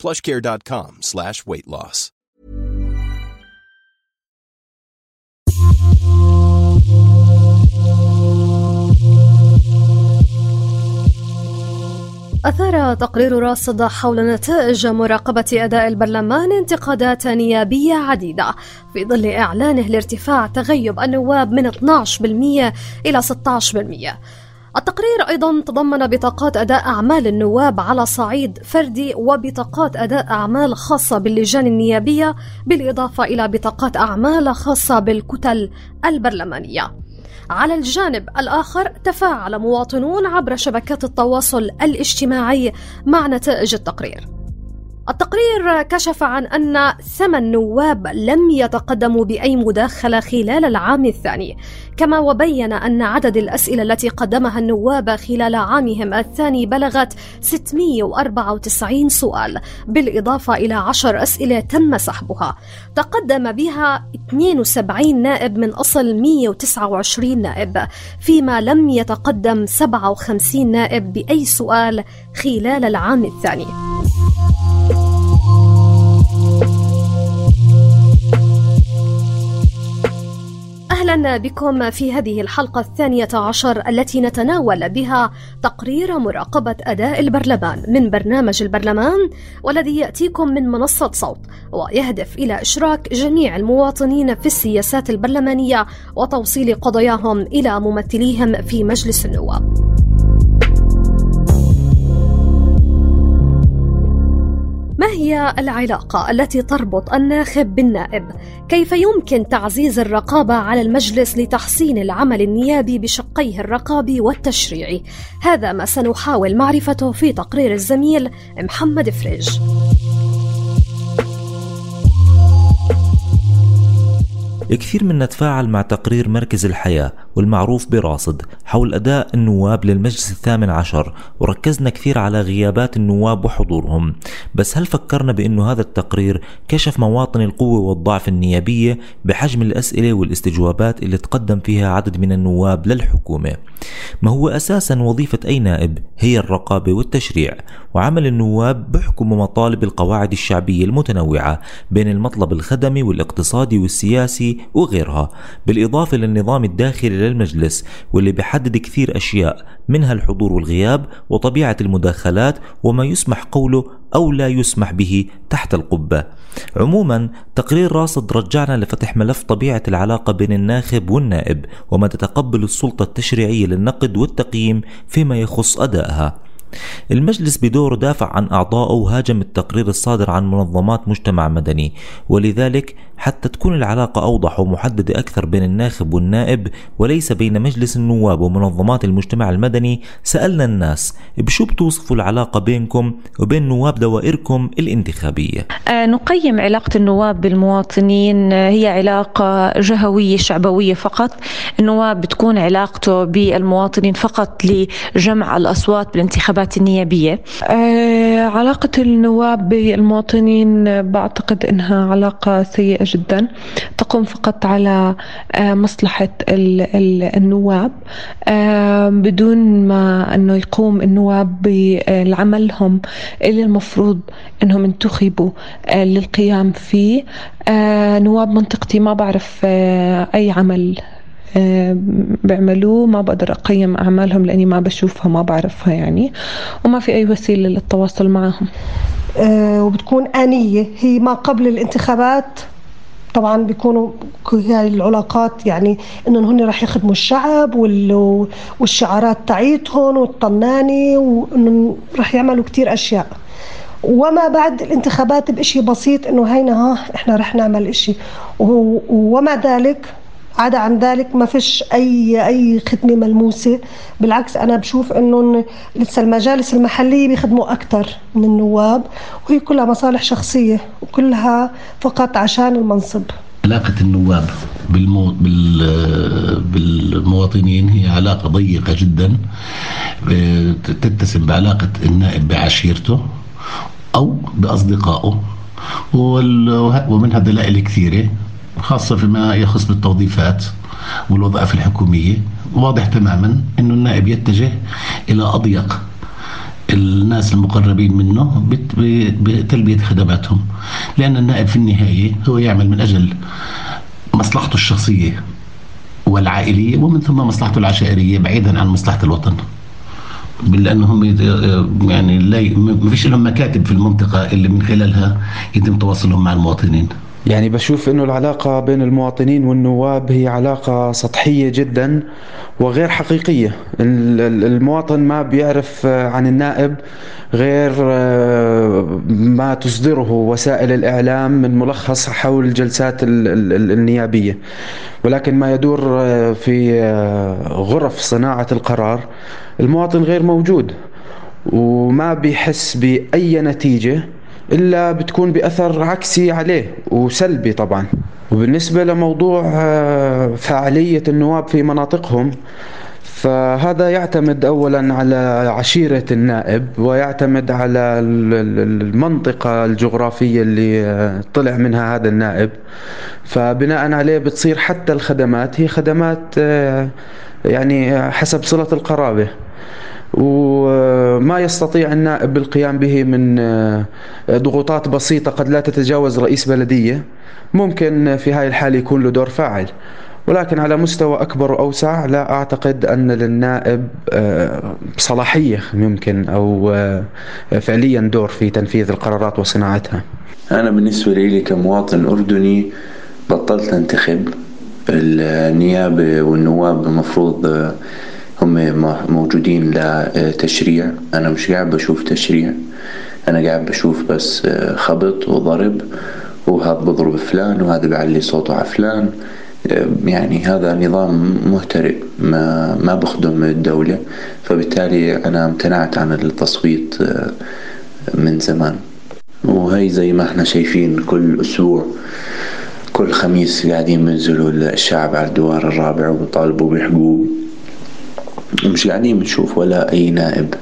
plushcare.com slash weight loss. أثار تقرير راصد حول نتائج مراقبة أداء البرلمان انتقادات نيابية عديدة في ظل إعلانه لارتفاع تغيب النواب من 12% إلى 16%. التقرير أيضا تضمن بطاقات أداء أعمال النواب على صعيد فردي وبطاقات أداء أعمال خاصة باللجان النيابية بالإضافة إلى بطاقات أعمال خاصة بالكتل البرلمانية. على الجانب الآخر تفاعل مواطنون عبر شبكات التواصل الاجتماعي مع نتائج التقرير. التقرير كشف عن أن ثمان نواب لم يتقدموا بأي مداخلة خلال العام الثاني كما وبين أن عدد الأسئلة التي قدمها النواب خلال عامهم الثاني بلغت 694 سؤال بالإضافة إلى 10 أسئلة تم سحبها. تقدم بها 72 نائب من أصل 129 نائب فيما لم يتقدم 57 نائب بأي سؤال خلال العام الثاني. أهلا بكم في هذه الحلقة الثانية عشر التي نتناول بها تقرير مراقبة أداء البرلمان من برنامج البرلمان والذي يأتيكم من منصة صوت ويهدف إلى إشراك جميع المواطنين في السياسات البرلمانية وتوصيل قضاياهم إلى ممثليهم في مجلس النواب. ما هي العلاقة التي تربط الناخب بالنائب؟ كيف يمكن تعزيز الرقابة على المجلس لتحسين العمل النيابي بشقيه الرقابي والتشريعي؟ هذا ما سنحاول معرفته في تقرير الزميل محمد فريج. كثير منا تفاعل مع تقرير مركز الحياة والمعروف براصد حول أداء النواب للمجلس الثامن عشر وركزنا كثير على غيابات النواب وحضورهم. بس هل فكرنا بأنه هذا التقرير كشف مواطن القوة والضعف النيابية بحجم الأسئلة والاستجوابات اللي تقدم فيها عدد من النواب للحكومة؟ ما هو أساسا وظيفة أي نائب هي الرقابة والتشريع وعمل النواب بحكم مطالب القواعد الشعبية المتنوعة بين المطلب الخدمي والاقتصادي والسياسي وغيرها بالإضافة للنظام الداخلي للمجلس واللي بيحدد كثير أشياء منها الحضور والغياب وطبيعة المداخلات وما يسمح قوله أو لا يسمح به تحت القبة. عموما تقرير راصد رجعنا لفتح ملف طبيعة العلاقة بين الناخب والنائب وما تتقبل السلطة التشريعية للنقد والتقييم فيما يخص أدائها. المجلس بدوره دافع عن أعضائه وهاجم التقرير الصادر عن منظمات مجتمع مدني ولذلك حتى تكون العلاقة أوضح ومحددة أكثر بين الناخب والنائب وليس بين مجلس النواب ومنظمات المجتمع المدني سألنا الناس بشو بتوصفوا العلاقة بينكم وبين نواب دوائركم الانتخابية؟ آه نقيم علاقة النواب بالمواطنين آه، هي علاقة جهوية شعبوية فقط. النواب بتكون علاقته بالمواطنين فقط لجمع الأصوات بالانتخابات النيابية؟ آه علاقة النواب بالمواطنين بعتقد أنها علاقة سيئة جدا. تقوم فقط على آه، مصلحة النواب آه، بدون ما أنه يقوم النواب بعملهم اللي المفروض أنهم انتخبوا للقيام فيه. نواب منطقتي ما بعرف أي عمل بيعملوه ما بقدر أقيم أعمالهم لأني ما بشوفها ما بعرفها يعني وما في أي وسيلة للتواصل معهم. وبتكون آنية. هي ما قبل الانتخابات طبعا بيكونوا هاي العلاقات يعني إنهم هن رح يخدموا الشعب والشعارات تاعيتهم والطناني وإنهم رح يعملوا كتير أشياء. وما بعد الانتخابات بشيء بسيط إنه هينا ها إحنا رح نعمل إشي. وما ذلك عدا عن ذلك ما فيش اي أي خدمة ملموسة. بالعكس أنا بشوف انه لسه المجالس المحلية بيخدموا أكثر من النواب وهي كلها مصالح شخصية وكلها فقط عشان المنصب. علاقة النواب بالمو... بال... بالمواطنين هي علاقة ضيقة جدا. تتسم بعلاقة النائب بعشيرته أو بأصدقائه وال... ومنها دلائل كثيرة. خاصة فيما يخص بالتوظيفات والوظائف الحكومية. واضح تماما أنه النائب يتجه إلى أضيق الناس المقربين منه بتلبية خدماتهم لأن النائب في النهاية هو يعمل من أجل مصلحته الشخصية والعائلية ومن ثم مصلحته العشائرية بعيدا عن مصلحة الوطن. لأنه يعني ما فيش لهم مكاتب في المنطقة اللي من خلالها يتم تواصلهم مع المواطنين. يعني بشوف إنه العلاقة بين المواطنين والنواب هي علاقة سطحية جدا وغير حقيقية. المواطن ما بيعرف عن النائب غير آه، ما تصدره وسائل الإعلام من ملخص حول الجلسات النيابية. ولكن ما يدور آه، في آه، غرف صناعة القرار المواطن غير موجود. وما بيحس بأي نتيجة إلا بتكون بأثر عكسي عليه وسلبي طبعا. وبالنسبة لموضوع آه، فعالية النواب في مناطقهم فهذا يعتمد اولا على عشيرة النائب ويعتمد على المنطقة الجغرافية اللي آه، طلع منها هذا النائب. فبناء عليه بتصير حتى الخدمات هي خدمات آه، يعني حسب صلة القرابة. وما يستطيع النائب القيام به من آه، ضغوطات بسيطة قد لا تتجاوز رئيس بلدية. ممكن في هاي الحالة يكون له دور فاعل. ولكن على مستوى أكبر وأوسع لا أعتقد أن للنائب آه، صلاحية يمكن أو آه، فعليا دور في تنفيذ القرارات وصناعتها. أنا بالنسبة لي كمواطن أردني بطلت أنتخب. النيابة والنواب المفروض هم موجودين لتشريع أنا مش قاعد بشوف تشريع. أنا قاعد بشوف بس آه، خبط وضرب وهذا بضرب فلان وهذا بيعلي صوته على فلان. آه، يعني هذا نظام مهترئ ما ما بخدم الدولة. فبالتالي أنا امتنعت عن التصويت آه، من زمان. وهي زي ما إحنا شايفين كل أسبوع كل خميس قاعدين بينزلوا الشعب على الدوار الرابع وبيطالبوا بحقوق مش قاعدين بنشوف ولا أي نائب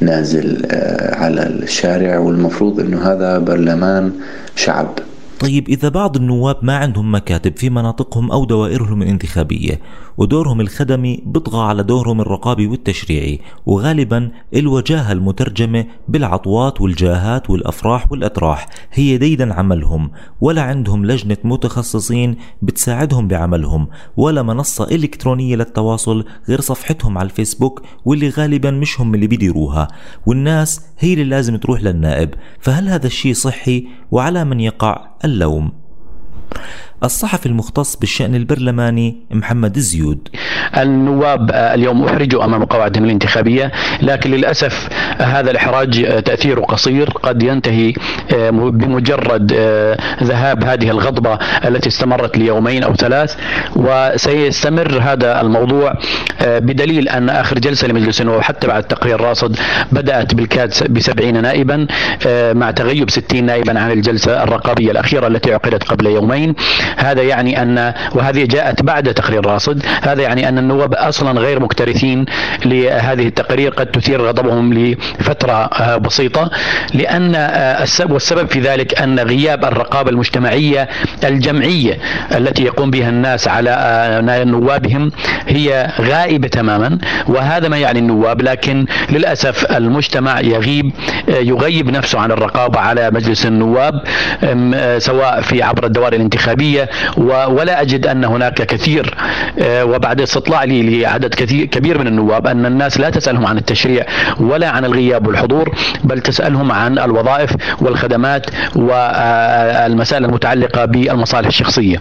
نازل آه، على الشارع والمفروض أنه هذا برلمان شعب. طيب إذا بعض النواب ما عندهم مكاتب في مناطقهم أو دوائرهم الانتخابية ودورهم الخدمي بيطغى على دورهم الرقابي والتشريعي وغالبا الوجاهة المترجمة بالعطوات والجاهات والأفراح والأتراح هي ديدا عملهم ولا عندهم لجنة متخصصين بتساعدهم بعملهم ولا منصة إلكترونية للتواصل غير صفحتهم على الفيسبوك واللي غالبا مش هم اللي بيديروها. والناس هي اللي لازم تروح للنائب. فهل هذا الشيء صحي وعلى من يقع؟ اللوم. الصحفي المختص بالشأن البرلماني محمد الزيود. النواب اليوم أحرجوا أمام قواعدهم الانتخابية لكن للأسف هذا الإحراج تأثيره قصير قد ينتهي بمجرد ذهاب هذه الغضبة التي استمرت ليومين أو ثلاث وسيستمر هذا الموضوع بدليل أن آخر جلسة لمجلس النواب حتى بعد تقرير راصد بدأت بالكاد بسبعين نائبا مع تغيب ستين نائبا عن الجلسة الرقابية الأخيرة التي عقدت قبل يومين. هذا يعني أن وهذه جاءت بعد تقرير راصد. هذا يعني أن النواب أصلا غير مكترثين لهذه التقارير. قد تثير غضبهم لفترة آه، بسيطة. لأن آه، السبب والسبب في ذلك أن غياب الرقابة المجتمعية الجمعية التي يقوم بها الناس على آه، نوابهم هي غائبة تماما. وهذا ما يعني النواب. لكن للأسف المجتمع يغيب يغيب نفسه عن الرقابة على مجلس النواب سواء في عبر الدوائر الانتخابية ولا أجد أن هناك كثير وبعد استطلاع لي لعدد كثير كبير من النواب أن الناس لا تسألهم عن التشريع ولا عن الغياب والحضور بل تسألهم عن الوظائف والخدمات والمسائل المتعلقة بالمصالح الشخصية.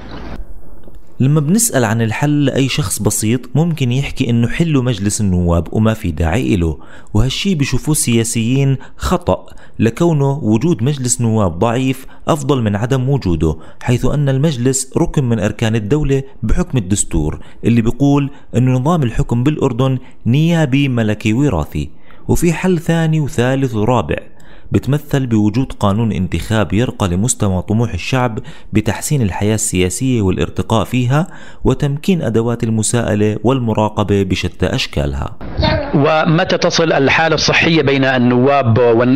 لما بنسأل عن الحل لأي شخص بسيط ممكن يحكي إنه حلوا مجلس النواب وما في داعي إله وهالشي بشوفوه السياسيين خطأ لكونه وجود مجلس نواب ضعيف أفضل من عدم وجوده حيث أن المجلس ركن من أركان الدولة بحكم الدستور اللي بيقول أن نظام الحكم بالأردن نيابي ملكي وراثي وفي حل ثاني وثالث ورابع. بتمثل بوجود قانون انتخاب يرقى لمستوى طموح الشعب بتحسين الحياة السياسية والارتقاء فيها وتمكين أدوات المساءلة والمراقبة بشتى أشكالها. ومتى تصل الحالة الصحية بين النواب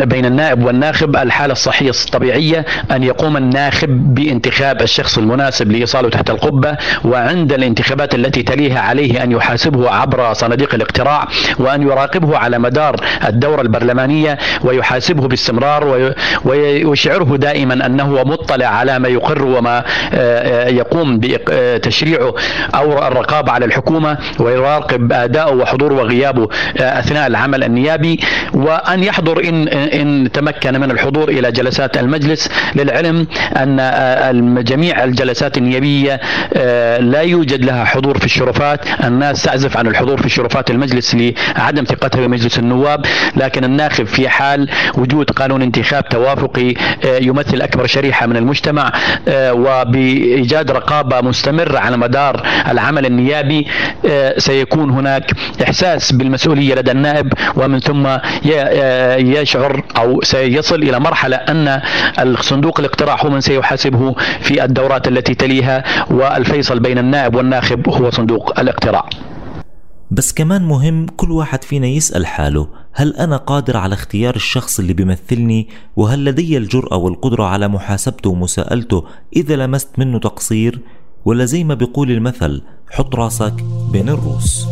بين النائب والناخب؟ الحالة الصحية الطبيعية أن يقوم الناخب بانتخاب الشخص المناسب لإيصاله تحت القبة وعند الانتخابات التي تليها عليه أن يحاسبه عبر صناديق الاقتراع وأن يراقبه على مدار الدورة البرلمانية ويحاسبه باستمرار ويشعره دائما أنه مطلع على ما يقر وما آه، يقوم بتشريعه أو الرقابة على الحكومة ويراقب أداءه وحضوره وغيابه. أثناء العمل النيابي وأن يحضر إن إن تمكن من الحضور إلى جلسات المجلس للعلم أن جميع الجلسات النيابية آه، لا يوجد لها حضور في الشرفات. الناس تعزف عن الحضور في شرفات المجلس لعدم ثقتها بمجلس النواب لكن الناخب في حال وجود قانون انتخاب توافقي آه، يمثل أكبر شريحة من المجتمع آه، وبإيجاد رقابة مستمرة على مدار العمل النيابي سيكون هناك إحساس بالمسؤولية المسؤولية لدى النائب ومن ثم يشعر أو سيصل إلى مرحلة أن الصندوق الاقتراع هو من سيحاسبه في الدورات التي تليها والفيصل بين النائب والناخب هو صندوق الاقتراع بس كمان مهم كل واحد فينا يسأل حاله هل أنا قادر على اختيار الشخص اللي بيمثلني؟ وهل لدي الجرأة والقدرة على محاسبته ومساءلته إذا لمست منه تقصير؟ ولا زي ما بيقول المثل حط راسك بين الروس.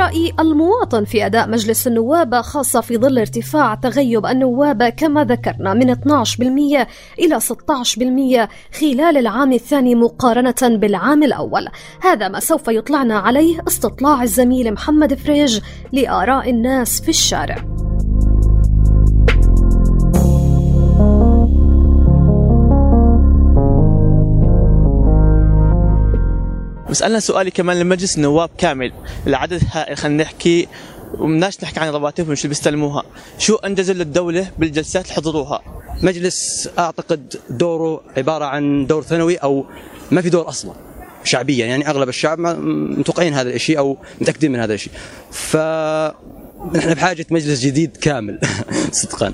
رأي المواطن في أداء مجلس النواب خاصة في ظل ارتفاع تغيب النواب كما ذكرنا من 12% إلى 16% خلال العام الثاني مقارنة بالعام الأول. هذا ما سوف يطلعنا عليه استطلاع الزميل محمد فريج لآراء الناس في الشارع. وسألنا سؤالي كمان لمجلس النواب كامل. العدد هائل خلينا نحكي ومناش نحكي عن رواتبهم شو بيستلموها. شو انجزوا للدولة بالجلسات اللي حضروها؟ مجلس أعتقد دوره عبارة عن دور ثانوي أو ما في دور أصلا شعبيا. يعني أغلب الشعب متوقعين هذا الشيء أو متأكدين من هذا الشيء ف نحن بحاجة مجلس جديد كامل صدقا.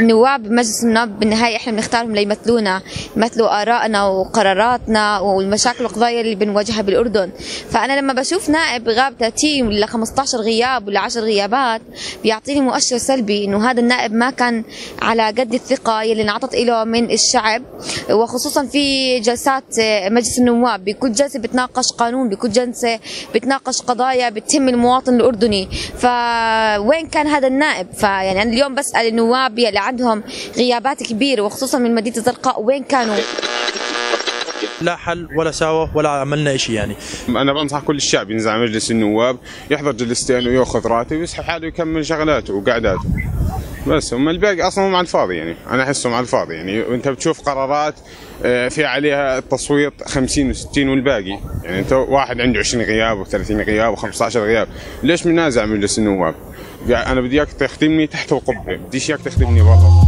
النواب مجلس النواب بالنهاية إحنا بنختارهم ليمثلونا يمثلوا آرائنا وقراراتنا والمشاكل والقضايا اللي بنواجهها بالأردن. فأنا لما بشوف نائب غاب 30 ولا 15 غياب ولا 10 غيابات بيعطيني مؤشر سلبي إنه هذا النائب ما كان على قد الثقة اللي انعطت له من الشعب. وخصوصا في جلسات مجلس النواب بكل جلسة بتناقش قانون بكل جلسة بتناقش قضايا بتهم المواطن الأردني. فوين كان هذا النائب؟ فيعني أنا اليوم بسأل النواب اللي عندهم غيابات كبيرة وخصوصا من مدينة الزرقاء وين كانوا؟ لا حل ولا ساوى ولا عملنا شيء يعني. أنا بنصح كل الشعب ينزل على مجلس النواب يحضر جلستين وياخذ راتب ويسحب حاله يكمل شغلاته وقعداته. بس هم الباقي أصلا هم على الفاضي يعني. أنا أحسهم على الفاضي يعني. أنت بتشوف قرارات آه، في عليها التصويت 50 و60 والباقي. يعني أنت واحد عنده 20 غياب و30 غياب و15 غياب. ليش منازع مجلس النواب؟ يعني أنا بدي إياك تخدمني تحت القبة بديش إياك تخدمني برا.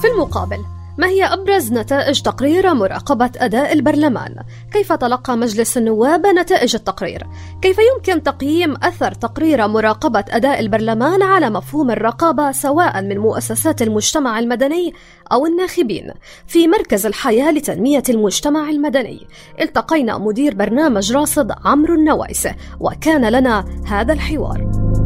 في المقابل ما هي أبرز نتائج تقرير مراقبة أداء البرلمان؟ كيف تلقى مجلس النواب نتائج التقرير؟ كيف يمكن تقييم أثر تقرير مراقبة أداء البرلمان على مفهوم الرقابة سواء من مؤسسات المجتمع المدني أو الناخبين؟ في مركز الحياة لتنمية المجتمع المدني التقينا مدير برنامج راصد عمرو النوايس وكان لنا هذا الحوار.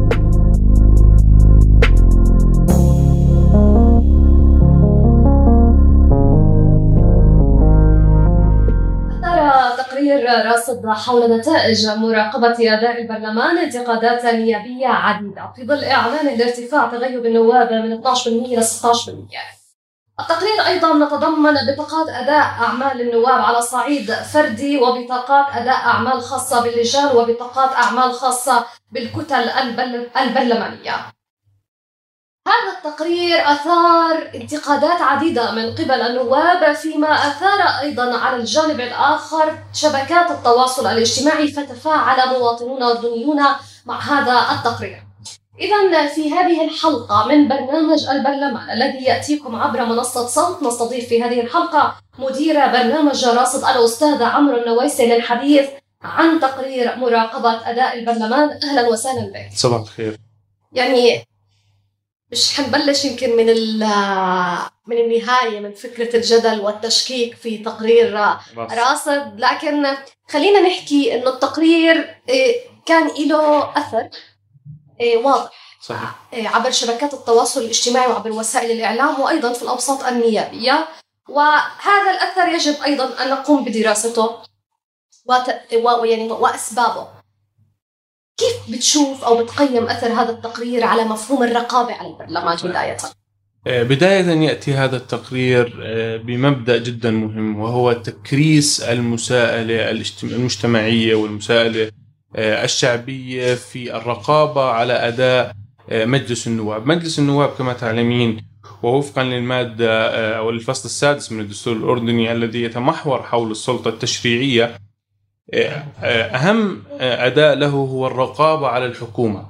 تقرير راصد حول نتائج مراقبة أداء البرلمان انتقادات نيابية عديدة في ظل إعلان الارتفاع تغيب النواب من 12% إلى 16%. التقرير أيضا نتضمن بطاقات أداء أعمال النواب على صعيد فردي وبطاقات أداء أعمال خاصة باللجان وبطاقات أعمال خاصة بالكتل البرلمانية هذا التقرير أثار انتقادات عديدة من قبل النواب فيما أثار أيضا على الجانب الآخر شبكات التواصل الاجتماعي فتفاعل مواطنون أردنيون مع هذا التقرير. إذا في هذه الحلقة من برنامج البرلمان الذي يأتيكم عبر منصة صوت نستضيف في هذه الحلقة مدير برنامج راصد الأستاذ عمرو النويسي للحديث عن تقرير مراقبة أداء البرلمان. أهلا وسهلا بك. صباح الخير. يعني مش حنبلش يمكن من من النهاية من فكرة الجدل والتشكيك في تقرير راصد لكن خلينا نحكي إنه التقرير إيه، كان له أثر إيه، واضح صحيح. إيه، عبر شبكات التواصل الاجتماعي وعبر وسائل الإعلام وأيضا في الأوساط النيابية. وهذا الأثر يجب أيضا أن نقوم بدراسته وت... و... يعني وأسبابه. كيف بتشوف أو بتقيم أثر هذا التقرير على مفهوم الرقابة على البرلمان بداية؟ آه، بداية يأتي هذا التقرير آه، بمبدأ جدا مهم وهو تكريس المساءلة المجتمعية والمساءلة آه، الشعبية في الرقابة على أداء مجلس النواب مجلس النواب كما تعلمين ووفقا للمادة أو الفصل السادس من الدستور الأردني الذي يتمحور حول السلطة التشريعية أهم أداء له هو الرقابة على الحكومة.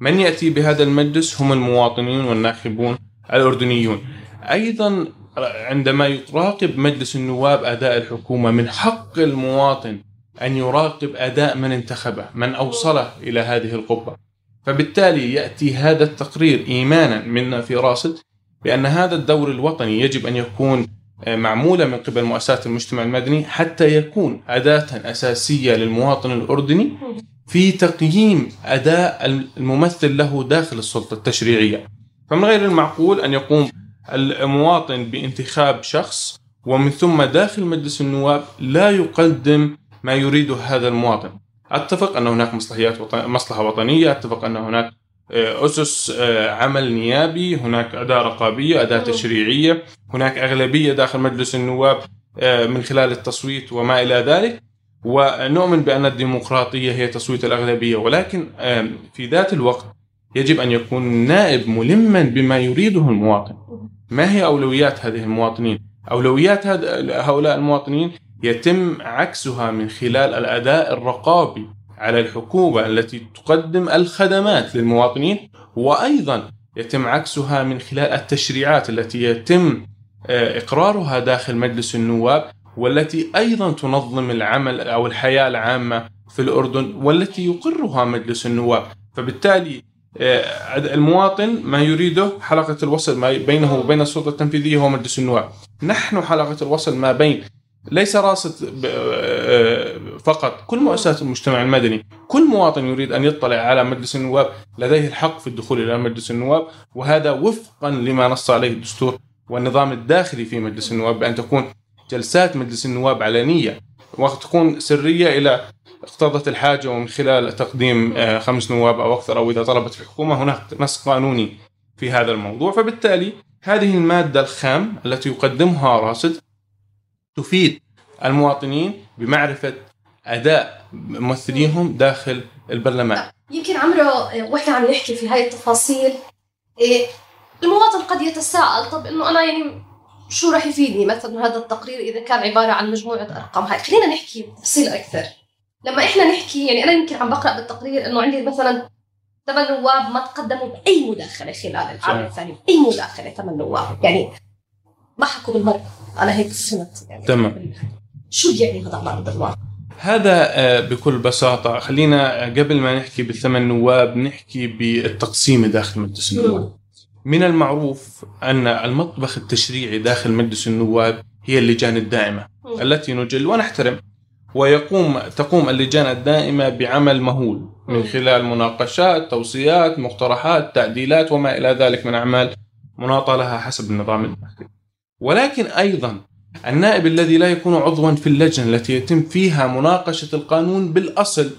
من يأتي بهذا المجلس هم المواطنين والناخبون الأردنيون. أيضا عندما يراقب مجلس النواب أداء الحكومة من حق المواطن أن يراقب أداء من انتخبه من أوصله إلى هذه القبة. فبالتالي يأتي هذا التقرير إيمانا منا في راصد بأن هذا الدور الوطني يجب أن يكون معمولة من قبل مؤسسات المجتمع المدني حتى يكون أداة أساسية للمواطن الأردني في تقييم أداء الممثل له داخل السلطة التشريعية. فمن غير المعقول أن يقوم المواطن بانتخاب شخص ومن ثم داخل مجلس النواب لا يقدم ما يريده هذا المواطن. أتفق أن هناك مصلحيات مصلحة وطنية أتفق أن هناك آه، أسس آه، عمل نيابي هناك أداة رقابية أداة تشريعية هناك أغلبية داخل مجلس النواب آه، من خلال التصويت وما إلى ذلك. ونؤمن بأن الديمقراطية هي تصويت الأغلبية ولكن في ذات الوقت يجب أن يكون النائب ملما بما يريده المواطن. ما هي أولويات هذه المواطنين؟ أولويات هؤلاء المواطنين يتم عكسها من خلال الأداء الرقابي على الحكومة التي تقدم الخدمات للمواطنين وأيضا يتم عكسها من خلال التشريعات التي يتم آه، إقرارها داخل مجلس النواب والتي أيضا تنظم العمل أو الحياة العامة في الأردن والتي يقرها مجلس النواب. فبالتالي آه، المواطن ما يريده حلقة الوصل ما بينه وبين السلطة التنفيذية هو مجلس النواب. نحن حلقة الوصل ما بين ليس راصد فقط. كل مؤسسات المجتمع المدني كل مواطن يريد أن يطلع على مجلس النواب لديه الحق في الدخول إلى مجلس النواب وهذا وفقا لما نص عليه الدستور والنظام الداخلي في مجلس النواب بأن تكون جلسات مجلس النواب علنية وتكون سرية إلى اقتضت الحاجة ومن خلال تقديم آه، خمس نواب أو أكثر أو إذا طلبت الحكومة هناك نص قانوني في هذا الموضوع. فبالتالي هذه المادة الخام التي يقدمها راصد تفيد المواطنين بمعرفة أداء ممثليهم داخل البرلمان. يمكن عمرو وإحنا عم نحكي في هاي التفاصيل إيه المواطن قد يتساءل طب إنه أنا يعني شو راح يفيدني؟ مثلا هذا التقرير إذا كان عبارة عن مجموعة أرقام. هاي خلينا نحكي بتفصيل أكثر. لما إحنا نحكي يعني أنا يمكن عم بقرأ بالتقرير إنه عندي مثلا ثمان نواب ما تقدموا بأي مداخلة خلال العام الثاني اي مداخلة ثمان نواب. يعني ما حكوا بالمرة. أنا هيك فهمت يعني. تمام. شو يعني هذا على ارض الواقع؟ هذا آه، بكل بساطة خلينا قبل ما نحكي بالثمان نواب نحكي بالتقسيم داخل مجلس النواب. من المعروف أن المطبخ التشريعي داخل مجلس النواب هي اللجان الدائمة التي نجل ونحترم ويقوم تقوم اللجان الدائمة بعمل مهول من خلال مناقشات توصيات مقترحات تعديلات وما إلى ذلك من أعمال مناطة لها حسب النظام الداخلي ولكن أيضا النائب الذي لا يكون عضوا في اللجنة التي يتم فيها مناقشة القانون بالأصل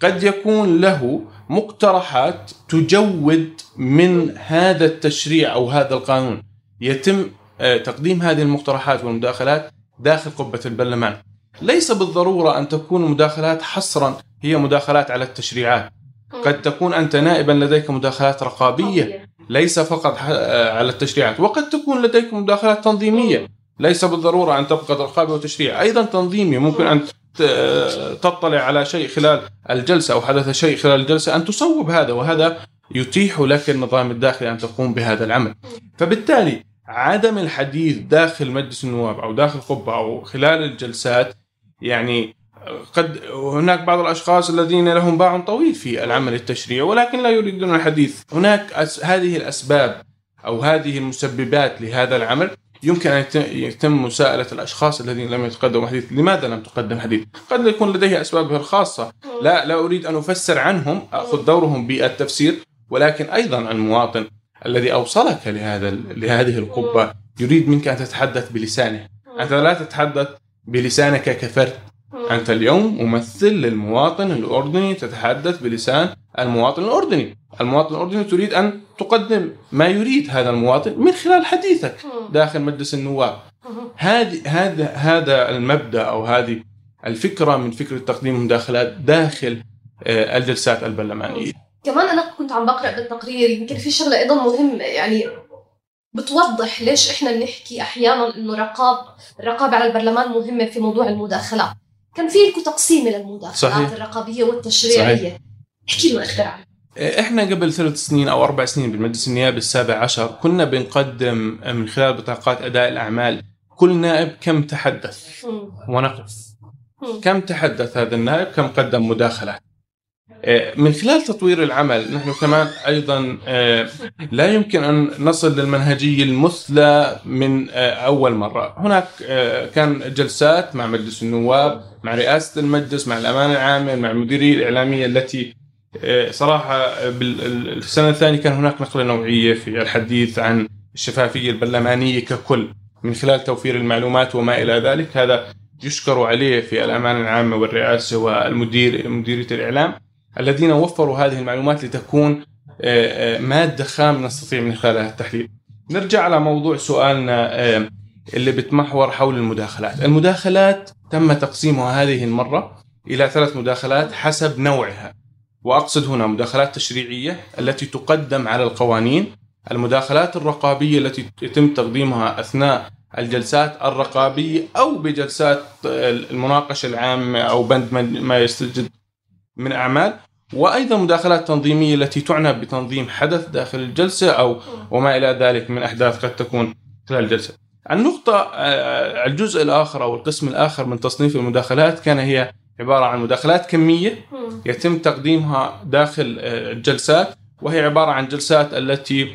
قد يكون له مقترحات تجود من هذا التشريع أو هذا القانون. يتم آه، تقديم هذه المقترحات والمداخلات داخل قبة البرلمان. ليس بالضرورة أن تكون مداخلات حصرا هي مداخلات على التشريعات. قد تكون أنت نائبا لديك مداخلات رقابية. ليس فقط آه، على التشريعات. وقد تكون لديك مداخلات تنظيمية. ليس بالضرورة أن تبقى رقابة وتشريع. أيضا تنظيمي. ممكن أن تطلع على شيء خلال الجلسة أو حدث شيء خلال الجلسة أن تصوب هذا وهذا يتيح لك النظام الداخلي أن تقوم بهذا العمل. فبالتالي عدم الحديث داخل مجلس النواب أو داخل قبة أو خلال الجلسات يعني قد هناك بعض الأشخاص الذين لهم باع طويل في العمل التشريعي ولكن لا يريدون الحديث. هناك هذه الأسباب أو هذه المسببات لهذا العمل يمكن أن يتم مساءلة الأشخاص الذين لم يتقدموا حديث. لماذا لم تقدم حديث؟ قد يكون لديه أسبابه الخاصة. لا لا أريد أن أفسر عنهم أخذ دورهم بالتفسير ولكن أيضا المواطن الذي أوصلك لهذا لهذه القبة يريد منك أن تتحدث بلسانه. أنت لا تتحدث بلسانك كفرد. أنت اليوم ممثل للمواطن الأردني تتحدث بلسان المواطن الأردني. المواطن الأردني تريد أن تقدم ما يريد هذا المواطن من خلال حديثك داخل مجلس النواب. هذه هذا هذا المبدأ أو هذه الفكرة من فكرة تقديم المداخلات داخل آه، الجلسات البرلمانية. كمان أنا كنت عم بقرأ بالتقرير يمكن في شغلة أيضا مهمة يعني بتوضح ليش إحنا بنحكي أحيانا إنه رقاب الرقابه على البرلمان مهمة في موضوع المداخلات. كان في لكم تقسيم للمداخلات صحيح. الرقابية والتشريعية. صحيح. احكي لنا أكثر عنها إحنا قبل ثلاث سنين أو أربع سنين بالمجلس النيابي السابع عشر كنا بنقدم من خلال بطاقات أداء الأعمال كل نائب كم تحدث؟ ونقف. كم تحدث هذا النائب؟ كم قدم مداخلات آه، من خلال تطوير العمل نحن كمان أيضا آه، لا يمكن أن نصل للمنهجية المثلى من آه، أول مرة، هناك كان جلسات مع مجلس النواب، مع رئاسة المجلس، مع الامانه العامه، مع المديرية الإعلامية التي صراحة بالسنه الثانية كان هناك نقلة نوعية في الحديث عن الشفافية البرلمانية ككل من خلال توفير المعلومات وما إلى ذلك، هذا يشكر عليه في الامانه العامه والرئاسة والمدير مديرية الإعلام. الذين وفروا هذه المعلومات لتكون آه، آه، مادة خام نستطيع من خلالها التحليل. نرجع على موضوع سؤالنا آه، اللي بتمحور حول المداخلات. المداخلات تم تقسيمها هذه المرة إلى ثلاث مداخلات حسب نوعها. وأقصد هنا مداخلات تشريعية التي تقدم على القوانين المداخلات الرقابية التي يتم تقديمها أثناء الجلسات الرقابية أو بجلسات المناقشة العامة أو بند ما يستجد من أعمال وأيضا مداخلات تنظيمية التي تعنى بتنظيم حدث داخل الجلسة أو وما إلى ذلك من أحداث قد تكون خلال الجلسة. النقطة آه، الجزء الآخر أو القسم الآخر من تصنيف المداخلات كان هي عبارة عن مداخلات كمية يتم تقديمها داخل آه، الجلسات وهي عبارة عن جلسات التي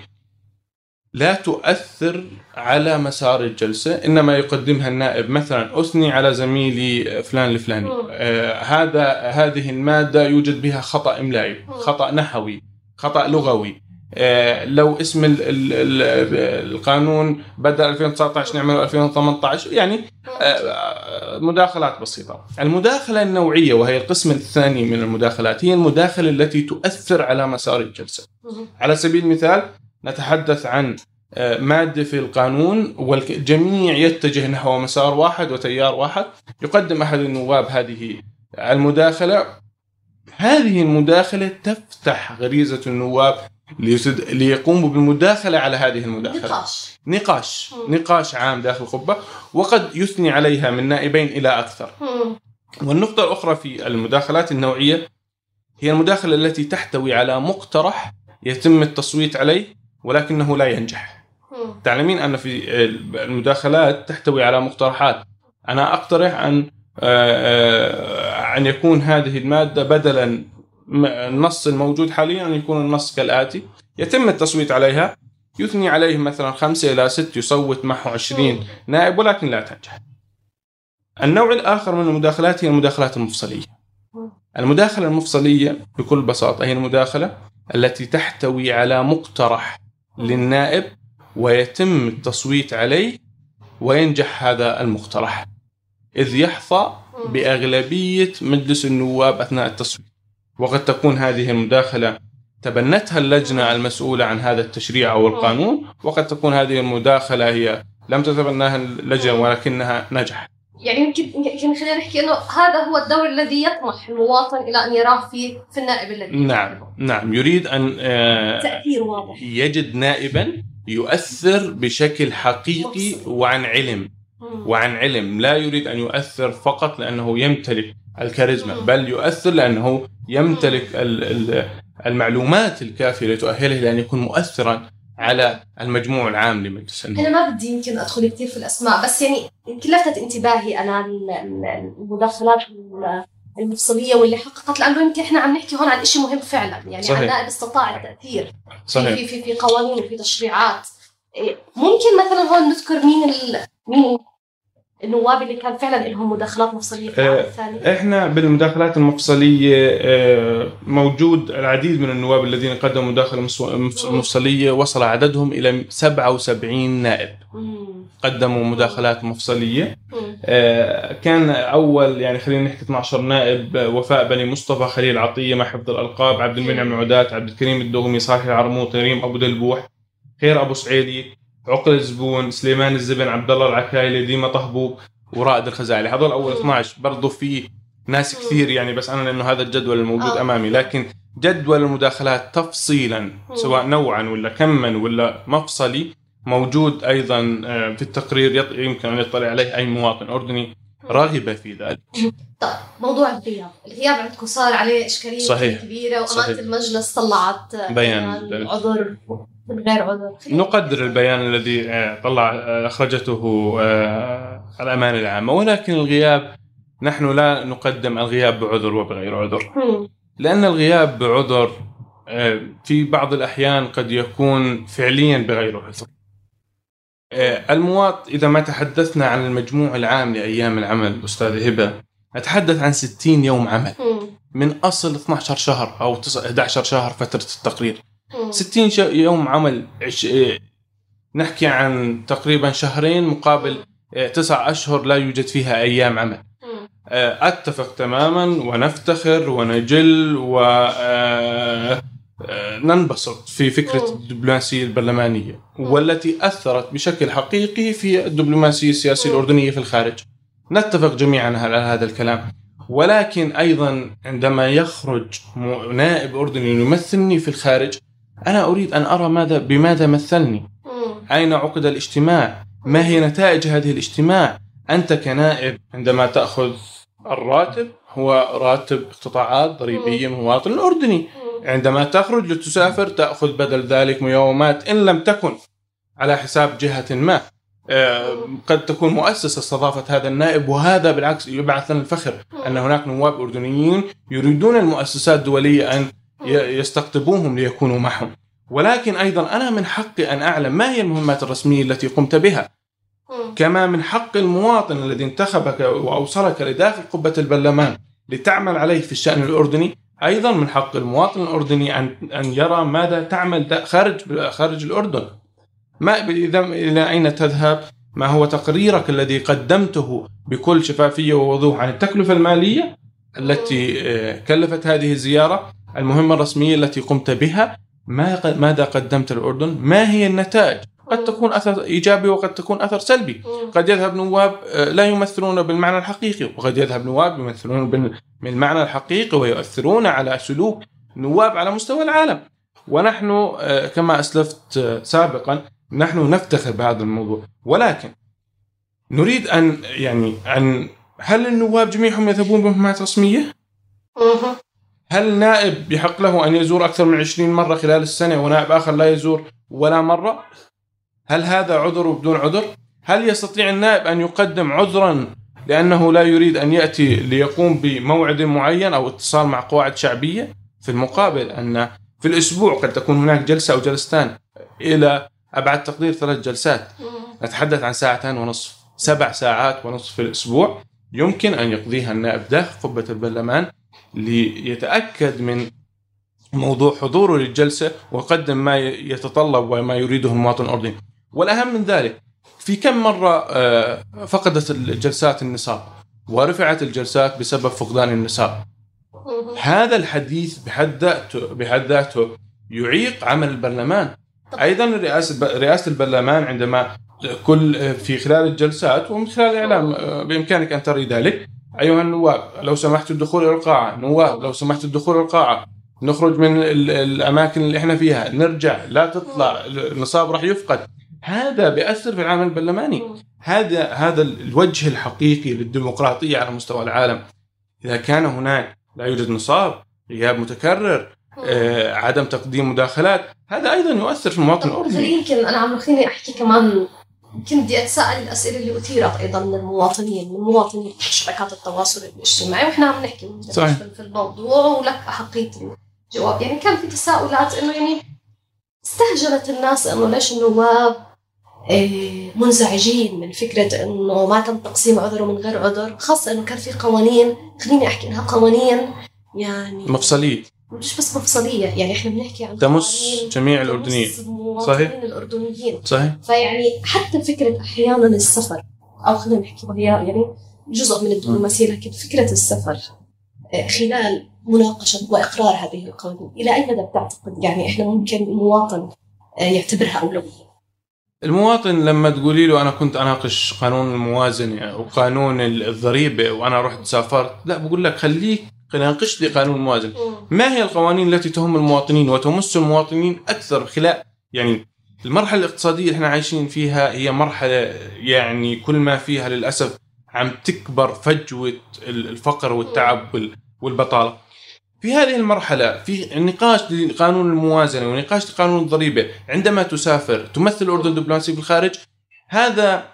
لا تؤثر على مسار الجلسة إنما يقدمها النائب مثلا أثني على زميلي فلان الفلاني. آه هذا هذه المادة يوجد بها خطأ إملائي خطأ نحوي خطأ لغوي. آه لو اسم ال ال ال القانون بدأ 2019 نعمله 2018 يعني آه مداخلات بسيطة. المداخلة النوعية وهي القسم الثاني من المداخلات هي المداخلة التي تؤثر على مسار الجلسة. على سبيل المثال نتحدث عن آه، مادة في القانون والجميع يتجه نحو مسار واحد وتيار واحد. يقدم أحد النواب هذه المداخلة. هذه المداخلة تفتح غريزة النواب ليقوموا بالمداخلة على هذه المداخلة. نقاش. نقاش. نقاش عام داخل القبة وقد يثني عليها من نائبين إلى أكثر. والنقطة الأخرى في المداخلات النوعية هي المداخلة التي تحتوي على مقترح يتم التصويت عليه ولكنه لا ينجح. تعلمين أن في المداخلات تحتوي على مقترحات. أنا أقترح أن آه، آه، أن يكون هذه المادة بدلا النص الموجود حاليا أن يكون النص كالآتي. يتم التصويت عليها. يثني عليه مثلا خمسة إلى ست يصوت معه عشرين نائب ولكن لا تنجح. النوع الآخر من المداخلات هي المداخلات المفصلية. المداخلة المفصلية بكل بساطة هي المداخلة التي تحتوي على مقترح. للنائب ويتم التصويت عليه وينجح هذا المقترح. إذ يحظى بأغلبية مجلس النواب أثناء التصويت. وقد تكون هذه المداخلة تبنتها اللجنة المسؤولة عن هذا التشريع أو القانون وقد تكون هذه المداخلة هي لم تتبناها اللجنة ولكنها نجحت. يعني يمكن يمكن خلينا نحكي إنه هذا هو الدور الذي يطمح المواطن إلى أن يراه في في النائب الذي نعم نعم. يريد أن آه، تأثير واضح. يجد نائبا يؤثر بشكل حقيقي وعن علم. وعن علم. لا يريد أن يؤثر فقط لأنه يمتلك الكاريزما بل يؤثر لأنه يمتلك ال- ال- المعلومات الكافية لتؤهله لأن يكون مؤثرا على المجموع العام لمجلس النواب أنا ما بدي يمكن أدخل كثير في الأسماء بس يعني يمكن لفتت انتباهي أنا ال- ال- المداخلات ال- المفصلية واللي حققت لأنه يمكن إحنا عم نحكي هون عن شيء مهم فعلا يعني صحيح. عن نائب استطاع التاثير صحيح. في في في قوانين وفي تشريعات إيه، ممكن مثلا هون نذكر مين ال... مين النواب اللي كان فعلا لهم مداخلات مفصلية في العام آه، الثاني. إحنا بالمداخلات المفصلية آه، موجود العديد من النواب الذين قدموا مداخلة مفصلية وصل عددهم إلى 77 نائب. قدموا مداخلات مفصلية. آه، كان أول يعني خلينا نحكي 12 نائب وفاء بني مصطفى خليل عطية مع حفظ الألقاب عبد المنعم العدات عبد الكريم الدغمي صالح العرموط ريم أبو دلبوح خير أبو سعيدي عقل الزبون سليمان الزبن عبد الله العكايلي ديما طهبوب ورائد الخزاعلي. هذول أول 12 برضو في ناس كثير يعني بس أنا لأنه هذا الجدول الموجود آه. أمامي. لكن جدول المداخلات تفصيلا سواء نوعا ولا كما ولا مفصلي موجود أيضا آه، في التقرير. يمكن أن يطلع عليه أي مواطن أردني راغب في ذلك. طيب موضوع الغياب الغياب عندكم صار عليه إشكالية صحيح. كبيرة وأمانة صحيح. المجلس طلعت بيان. عذر. من غير عذر. نقدر البيان الذي آه، طلع آه، أخرجته آه، الأمانة العامة. ولكن الغياب نحن لا نقدم الغياب بعذر وبغير عذر. لأن الغياب بعذر في بعض الأحيان قد يكون فعليا بغير عذر. المواطن إذا ما تحدثنا عن المجموع العام لأيام العمل أستاذ هبة أتحدث عن 60 يوم عمل. من أصل 12 شهر 9 11 شهر فترة التقرير. 60 ش- يوم عمل عش... آه، نحكي عن تقريبا شهرين مقابل آه، تسع أشهر لا يوجد فيها أيام عمل. آه، أتفق تماما ونفتخر ونجل و آه، آه، ننبسط في فكرة الدبلوماسية البرلمانية والتي أثرت بشكل حقيقي في الدبلوماسية السياسية الأردنية في الخارج. نتفق جميعا على هذا الكلام. ولكن أيضا عندما يخرج نائب أردني يمثلني في الخارج أنا أريد أن أرى ماذا بماذا مثلني؟ أين عقد الاجتماع؟ ما هي نتائج هذه الاجتماع؟ أنت كنائب عندما تأخذ الراتب هو راتب اقتطاعات ضريبية من المواطن الأردني عندما تخرج لتسافر تأخذ بدل ذلك ميومات إن لم تكن على حساب جهة ما. آه، قد تكون مؤسسة استضافت هذا النائب وهذا بالعكس يبعث لنا الفخر أن هناك نواب أردنيين يريدون المؤسسات الدولية أن يستقطبوهم ليكونوا معهم. ولكن أيضا أنا من حقي أن أعلم ما هي المهمات الرسمية التي قمت بها. كما من حق المواطن الذي انتخبك وأوصلك لداخل قبة البرلمان لتعمل عليه في الشأن الأردني أيضا من حق المواطن الأردني أن أن يرى ماذا تعمل خارج خارج الأردن. ما إذا إلى أين تذهب؟ ما هو تقريرك الذي قدمته بكل شفافية ووضوح عن التكلفة المالية التي آه، كلفت هذه الزيارة؟ المهمة الرسمية التي قمت بها ما ماذا قدمت للأردن؟ ما هي النتائج؟ قد تكون أثر إيجابي وقد تكون أثر سلبي، قد يذهب نواب آه، لا يمثلون بالمعنى الحقيقي، وقد يذهب نواب يمثلون بال- بالمعنى الحقيقي ويؤثرون على سلوك نواب على مستوى العالم. ونحن آه، كما أسلفت آه، سابقا نحن نفتخر بهذا الموضوع، ولكن نريد أن يعني أن هل النواب جميعهم يذهبون بمهمات رسمية؟ هل نائب يحق له أن يزور أكثر من 20 مرة خلال السنة ونائب آخر لا يزور ولا مرة؟ هل هذا عذر بدون عذر؟ هل يستطيع النائب أن يقدم عذرا لأنه لا يريد أن يأتي ليقوم بموعد معين أو اتصال مع قواعد شعبية؟ في المقابل أن في الأسبوع قد تكون هناك جلسة أو جلستان إلى أبعد تقدير ثلاث جلسات نتحدث عن ساعتين ونصف سبع ساعات ونصف في الأسبوع يمكن أن يقضيها النائب داخل قبة البرلمان ليتأكد من موضوع حضوره للجلسة ويقدم ما يتطلب وما يريده المواطن الأردني. والأهم من ذلك في كم مرة آه، فقدت الجلسات النصاب؟ ورفعت الجلسات بسبب فقدان النصاب. هذا الحديث بحد ذاته بحد ذاته يعيق عمل البرلمان. أيضا رئاسة رئاسة البرلمان عندما كل في خلال الجلسات ومن خلال الاعلام آه، بإمكانك أن تري ذلك أيها النواب لو سمحتوا الدخول إلى القاعة. نواب لو سمحتوا الدخول إلى القاعة. نخرج من ال- الأماكن اللي إحنا فيها. نرجع. لا تطلع. النصاب راح يفقد. هذا بيأثر في العمل البرلماني. هذا هذا الوجه الحقيقي للديمقراطية على مستوى العالم. إذا كان هناك لا يوجد نصاب. غياب متكرر. آه، عدم تقديم مداخلات. هذا أيضا يؤثر في المواطن الاردني يمكن أنا عم خليني أحكي كمان يمكن بدي أتساءل الأسئلة اللي أثيرت أيضا من المواطنين من مواطنين شبكات التواصل الاجتماعي وإحنا عم نحكي صحيح. في الموضوع ولك أحقية الجواب يعني كان في تساؤلات إنه يعني استهجنت الناس إنه ليش النواب آه، منزعجين من فكرة إنه ما تم تقسيم عذر من غير عذر خاصة إنه كان في قوانين خليني أحكي إنها قوانين يعني مفصلية مش بس مفصليه يعني إحنا بنحكي عن تمس جميع الأردنيين. صحيح. الأردنيين. صحيح. فيعني حتى فكرة أحيانا السفر أو خلينا نحكي وهي يعني جزء من الدبلوماسية لكن فكرة السفر آه، خلال مناقشة وإقرار هذه القوانين إلى أي مدى بتعتقد؟ يعني إحنا ممكن المواطن آه، يعتبرها اولويه؟ المواطن لما تقولي له أنا كنت أناقش قانون الموازنة وقانون الضريبة وأنا رحت سافرت لا بقول لك خليك ناقش لي قانون الموازنه ما هي القوانين التي تهم المواطنين وتمس المواطنين أكثر خلال يعني المرحلة الاقتصادية اللي إحنا عايشين فيها هي مرحلة يعني كل ما فيها للأسف عم تكبر فجوة الفقر والتعب وال- والبطالة. في هذه المرحلة في نقاش لقانون الموازنة ونقاش لقانون الضريبة. عندما تسافر تمثل الأردن دبلوماسي في الخارج هذا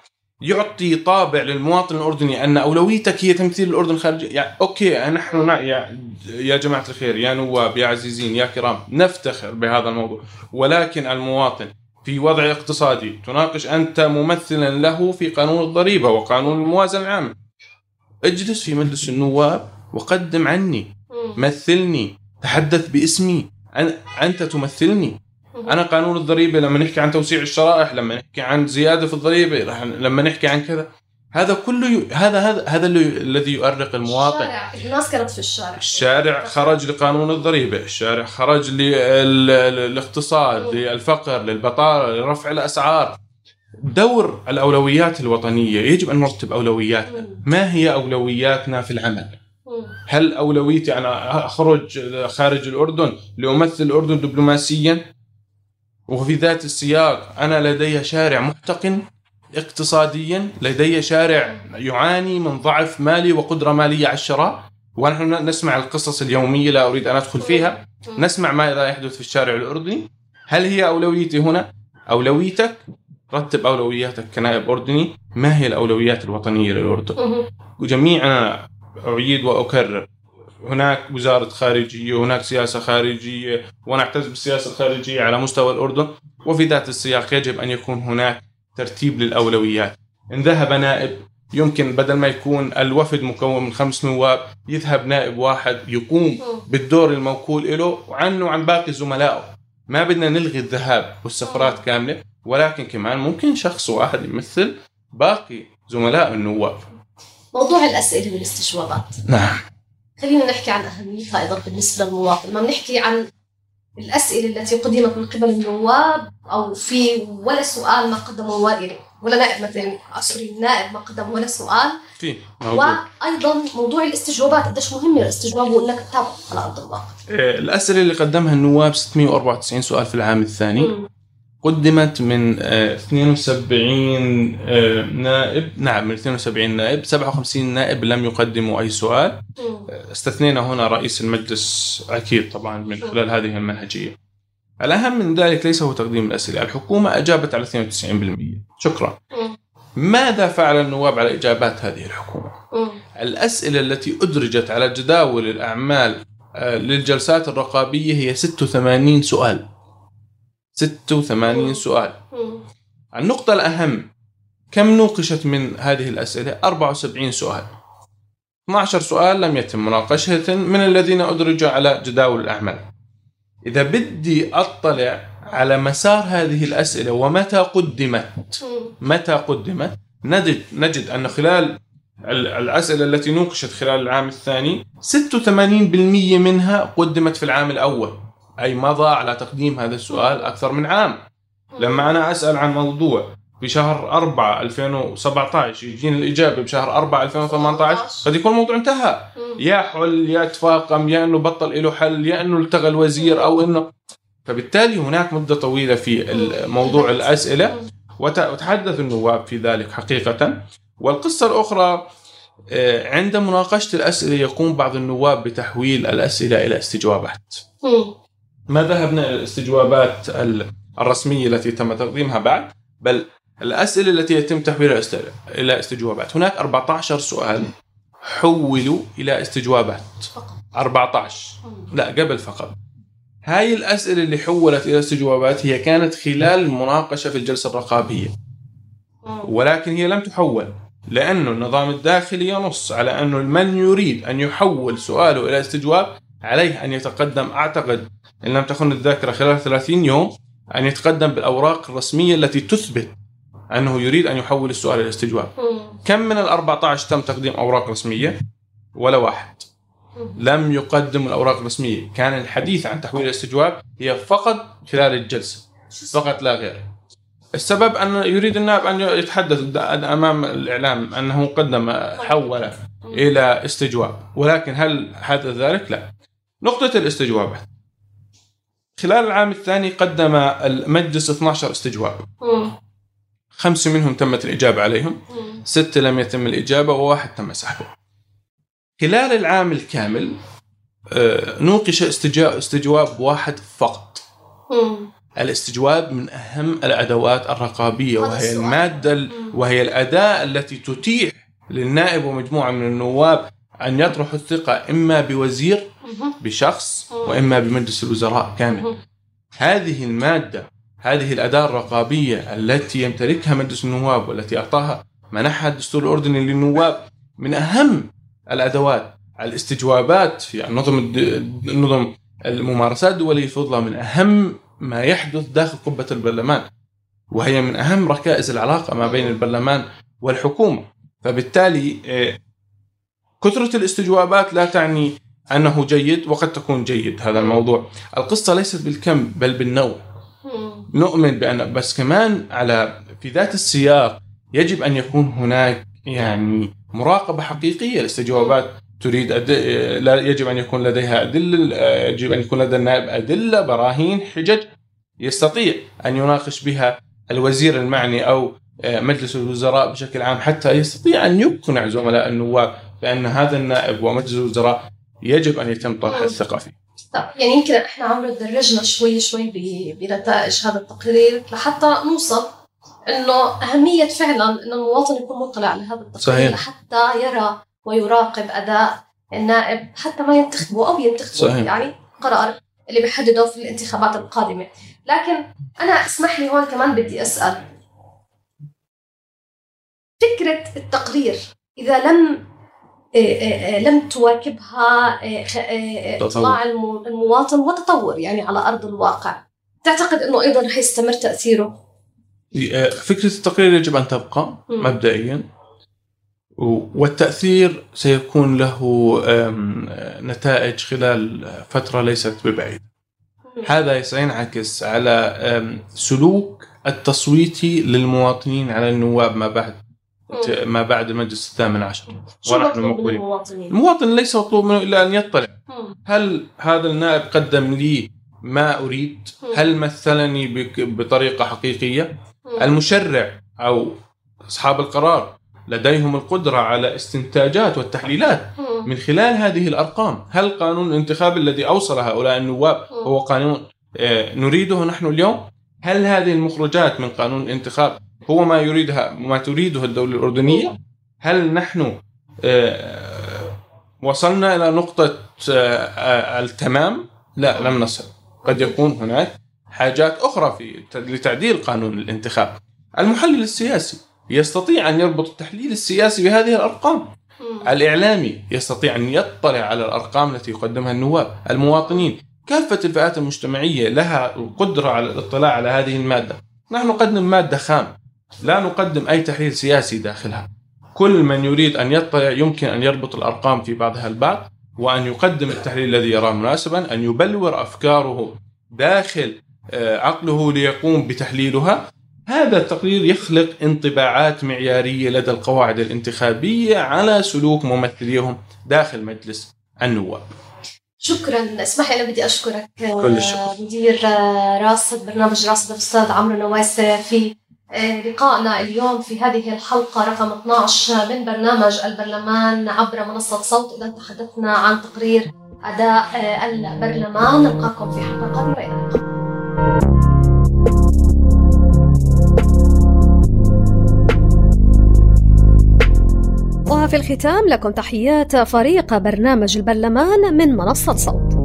يعطي طابع للمواطن الأردني أن أولويتك هي تمثيل الأردن خارج يعني أوكي نحن يا, يا جماعة الخير يا نواب يا عزيزين يا كرام نفتخر بهذا الموضوع. ولكن المواطن في وضع اقتصادي تناقش أنت ممثلا له في قانون الضريبة وقانون الموازنة العامة. اجلس في مجلس النواب وقدم عني. مثلني تحدث باسمي. أنت تمثلني. أنا قانون الضريبة لما نحكي عن توسيع الشرائح لما نحكي عن زيادة في الضريبة رح- لما نحكي عن كذا. هذا كله ي... هذا هذا هذا اللي... الذي يؤرق المواطن. الشارع الناس كانت في الشارع. الشارع خرج لقانون الضريبة الشارع خرج للاقتصاد للفقر للبطالة لرفع الأسعار. دور الأولويات الوطنية يجب أن نرتب أولوياتنا ما هي أولوياتنا في العمل؟ هل أولويتي أنا أخرج خارج الأردن لأمثل الأردن دبلوماسيا؟ وفي ذات السياق أنا لدي شارع محتقن اقتصاديا لدي شارع يعاني من ضعف مالي وقدرة مالية على الشراء ونحن نسمع القصص اليومية لا أريد أن أدخل فيها. نسمع ماذا يحدث في الشارع الأردني. هل هي أولويتي هنا؟ أولويتك؟ رتب أولوياتك كنائب أردني. ما هي الأولويات الوطنية للأردن؟ وجميعنا أعيد وأكرر. هناك وزارة خارجية وهناك سياسة خارجية ونعتز بالسياسة الخارجية على مستوى الأردن. وفي ذات السياق يجب أن يكون هناك ترتيب للأولويات. إن ذهب نائب يمكن بدل ما يكون الوفد مكون من خمس نواب يذهب نائب واحد يقوم بالدور الموكول له وعنه عن باقي زملائه. ما بدنا نلغي الذهاب والسفرات كاملة ولكن كمان ممكن شخص واحد يمثل باقي زملاء النواب. موضوع الأسئلة والاستجوابات نعم. خلينا نحكي عن أهميتها أيضا بالنسبة للمواطن. ما بنحكي عن الأسئلة التي قدمت من قبل النواب أو في ولا سؤال ما قدموا وائل ولا نائب مثلا سوري النائب ما قدم ولا سؤال. في وأيضا موضوع الاستجوابات قديش مهمه الاستجواب وأنك تتابع على أرض الواقع؟ آه، الأسئلة اللي قدمها النواب 694 سؤال في العام الثاني. قدمت من آه، 72 آه، نائب. نعم من 72 نائب. 57 نائب لم يقدموا أي سؤال. آه، استثنينا هنا رئيس المجلس أكيد طبعا من خلال هذه المنهجية. الأهم من ذلك ليس هو تقديم الأسئلة. الحكومة أجابت على 92% شكرا. ماذا فعل النواب على إجابات هذه الحكومة؟ الأسئلة التي أدرجت على جداول الأعمال آه، للجلسات الرقابية هي 86 سؤال. 86 سؤال. النقطة الأهم كم نوقشت من هذه الأسئلة؟ 74 سؤال. 12 سؤال لم يتم مناقشة من الذين أدرجوا على جداول الأعمال. إذا بدي أطلع على مسار هذه الأسئلة ومتى قدمت؟ متى قدمت؟ نجد نجد أن خلال ال- الأسئلة التي نوقشت خلال العام الثاني 86% منها قدمت في العام الأول. أي مضى على تقديم هذا السؤال أكثر من عام. لما أنا أسأل عن موضوع بشهر 4 2017 يجيني الإجابة بشهر 4 2018 قد يكون الموضوع انتهى. يا حل يا تفاقم يا إنه بطل له حل يا إنه التغى الوزير أو إنه. فبالتالي هناك مدة طويلة في موضوع الأسئلة. وت- وتحدث النواب في ذلك حقيقة. والقصة الأخرى آه، عند مناقشة الأسئلة يقوم بعض النواب بتحويل الأسئلة إلى استجوابات. ما ذهبنا إلى الاستجوابات ال- الرسمية التي تم تقديمها بعد بل الأسئلة التي يتم تحويلها إلى استجوابات. هناك 14 سؤال حولوا إلى استجوابات. 14 لا قبل فقط. هاي الأسئلة اللي حولت إلى استجوابات هي كانت خلال المناقشه في الجلسة الرقابية. ولكن هي لم تحول لأنه النظام الداخلي ينص على أنه من يريد أن يحول سؤاله إلى استجواب عليه أن يتقدم. أعتقد إن لم تخن الذاكرة خلال 30 يوم أن يتقدم بالأوراق الرسمية التي تثبت أنه يريد أن يحول السؤال إلى استجواب. كم من ال 14 تم تقديم أوراق رسمية؟ ولا واحد. لم يقدم الأوراق الرسمية. كان الحديث عن تحويل الاستجواب هي فقط خلال الجلسة. فقط لا غير. السبب أن يريد النائب أن يتحدث أمام الإعلام أنه قدم حول إلى استجواب. ولكن هل حدث ذلك؟ لا. نقطة الاستجوابات خلال العام الثاني قدم المجلس 12 استجواب. خمسة منهم تمت الإجابة عليهم ستة لم يتم الإجابة وواحد تم سحبه. خلال العام الكامل آه، نوقش استجواب واحد فقط. الاستجواب من أهم الأدوات الرقابية وهي. المادة ال- وهي الأداة التي تتيح للنائب ومجموعة من النواب أن يطرحوا الثقة إما بوزير بشخص وإما بمجلس الوزراء كامل. هذه المادة هذه الأداة الرقابية التي يمتلكها مجلس النواب والتي أعطاها منحها الدستور الأردني للنواب من أهم الأدوات الاستجوابات في النظم النظم الممارسات الدولية الفضلى من أهم ما يحدث داخل قبة البرلمان. وهي من أهم ركائز العلاقة ما بين البرلمان والحكومة. فبالتالي آه، كثرة الاستجوابات لا تعني أنه جيد وقد تكون جيد هذا الموضوع. القصة ليست بالكم بل بالنوع. نؤمن بأن بس كمان على في ذات السياق يجب أن يكون هناك يعني مراقبة حقيقية لاستجوابات تريد أد... لا يجب أن يكون لديها أدلة يجب أن يكون لدى النائب أدلة براهين حجج يستطيع أن يناقش بها الوزير المعني أو مجلس الوزراء بشكل عام حتى يستطيع أن يقنع زملاء النواب بأن هذا النائب ومجلس الوزراء يجب أن يتم طرح الثقة فيه طب يعني يمكن إحنا عم درجنا شوي شوي بنتائج هذا التقرير لحتى نوصل إنه أهمية فعلا انه المواطن يكون مطلع على هذا التقرير صحيح. لحتى يرى ويراقب أداء النائب حتى ما ينتخبه أو ينتخبه صحيح. يعني قرار اللي بيحدده في الانتخابات القادمة لكن أنا اسمح لي هون كمان بدي أسأل فكرة التقرير إذا لم لم تواكبها إيه خ- إيه تطور. إطلاع المو- المواطن وتطور يعني على أرض الواقع. تعتقد إنه أيضا رح يستمر تأثيره؟ فكرة التقرير يجب أن تبقى. مبدئيا. و- والتأثير سيكون له نتائج خلال فترة ليست ببعيدة. هذا سينعكس على سلوك التصويتي للمواطنين على النواب ما بعد. ما بعد المجلس الثامن عشر ونحن مقبلين؟ المواطن ليس مطلوب منه إلا أن يطلع. هل هذا النائب قدم لي ما أريد؟ هل مثلني بطريقة حقيقية؟ المشرع أو أصحاب القرار لديهم القدرة على استنتاجات والتحليلات من خلال هذه الأرقام، هل قانون الانتخاب الذي أوصل هؤلاء النواب هو قانون آه، نريده نحن اليوم؟ هل هذه المخرجات من قانون الانتخاب هو ما يريدها ما تريده الدولة الأردنية؟ هل نحن آه، وصلنا إلى نقطة آه، التمام؟ لا لم نصل، قد يكون هناك حاجات أخرى في لتعديل قانون الانتخاب. المحلل السياسي يستطيع أن يربط التحليل السياسي بهذه الأرقام. الإعلامي يستطيع أن يطلع على الأرقام التي يقدمها النواب، المواطنين، كافة الفئات المجتمعية لها القدرة على الاطلاع على هذه المادة. نحن نقدم مادة خام، لا نقدم أي تحليل سياسي داخلها. كل من يريد أن يطلع يمكن أن يربط الأرقام في بعضها البعض وأن يقدم التحليل الذي يراه مناسبا، أن يبلور أفكاره داخل آه، عقله ليقوم بتحليلها هذا التقرير يخلق انطباعات معيارية لدى القواعد الانتخابية على سلوك ممثليهم داخل مجلس النواب شكرا اسمح لي أنا بدي أشكرك كل الشكر. مدير راصد برنامج راصد الأستاذ عمرو نواس في لقائنا اليوم في هذه الحلقة رقم 12 من برنامج البرلمان عبر منصة صوت. إذا تحدثنا عن تقرير أداء البرلمان نلقاكم في حلقة إلى اللقاء وفي الختام لكم تحيات فريق برنامج البرلمان من منصة صوت.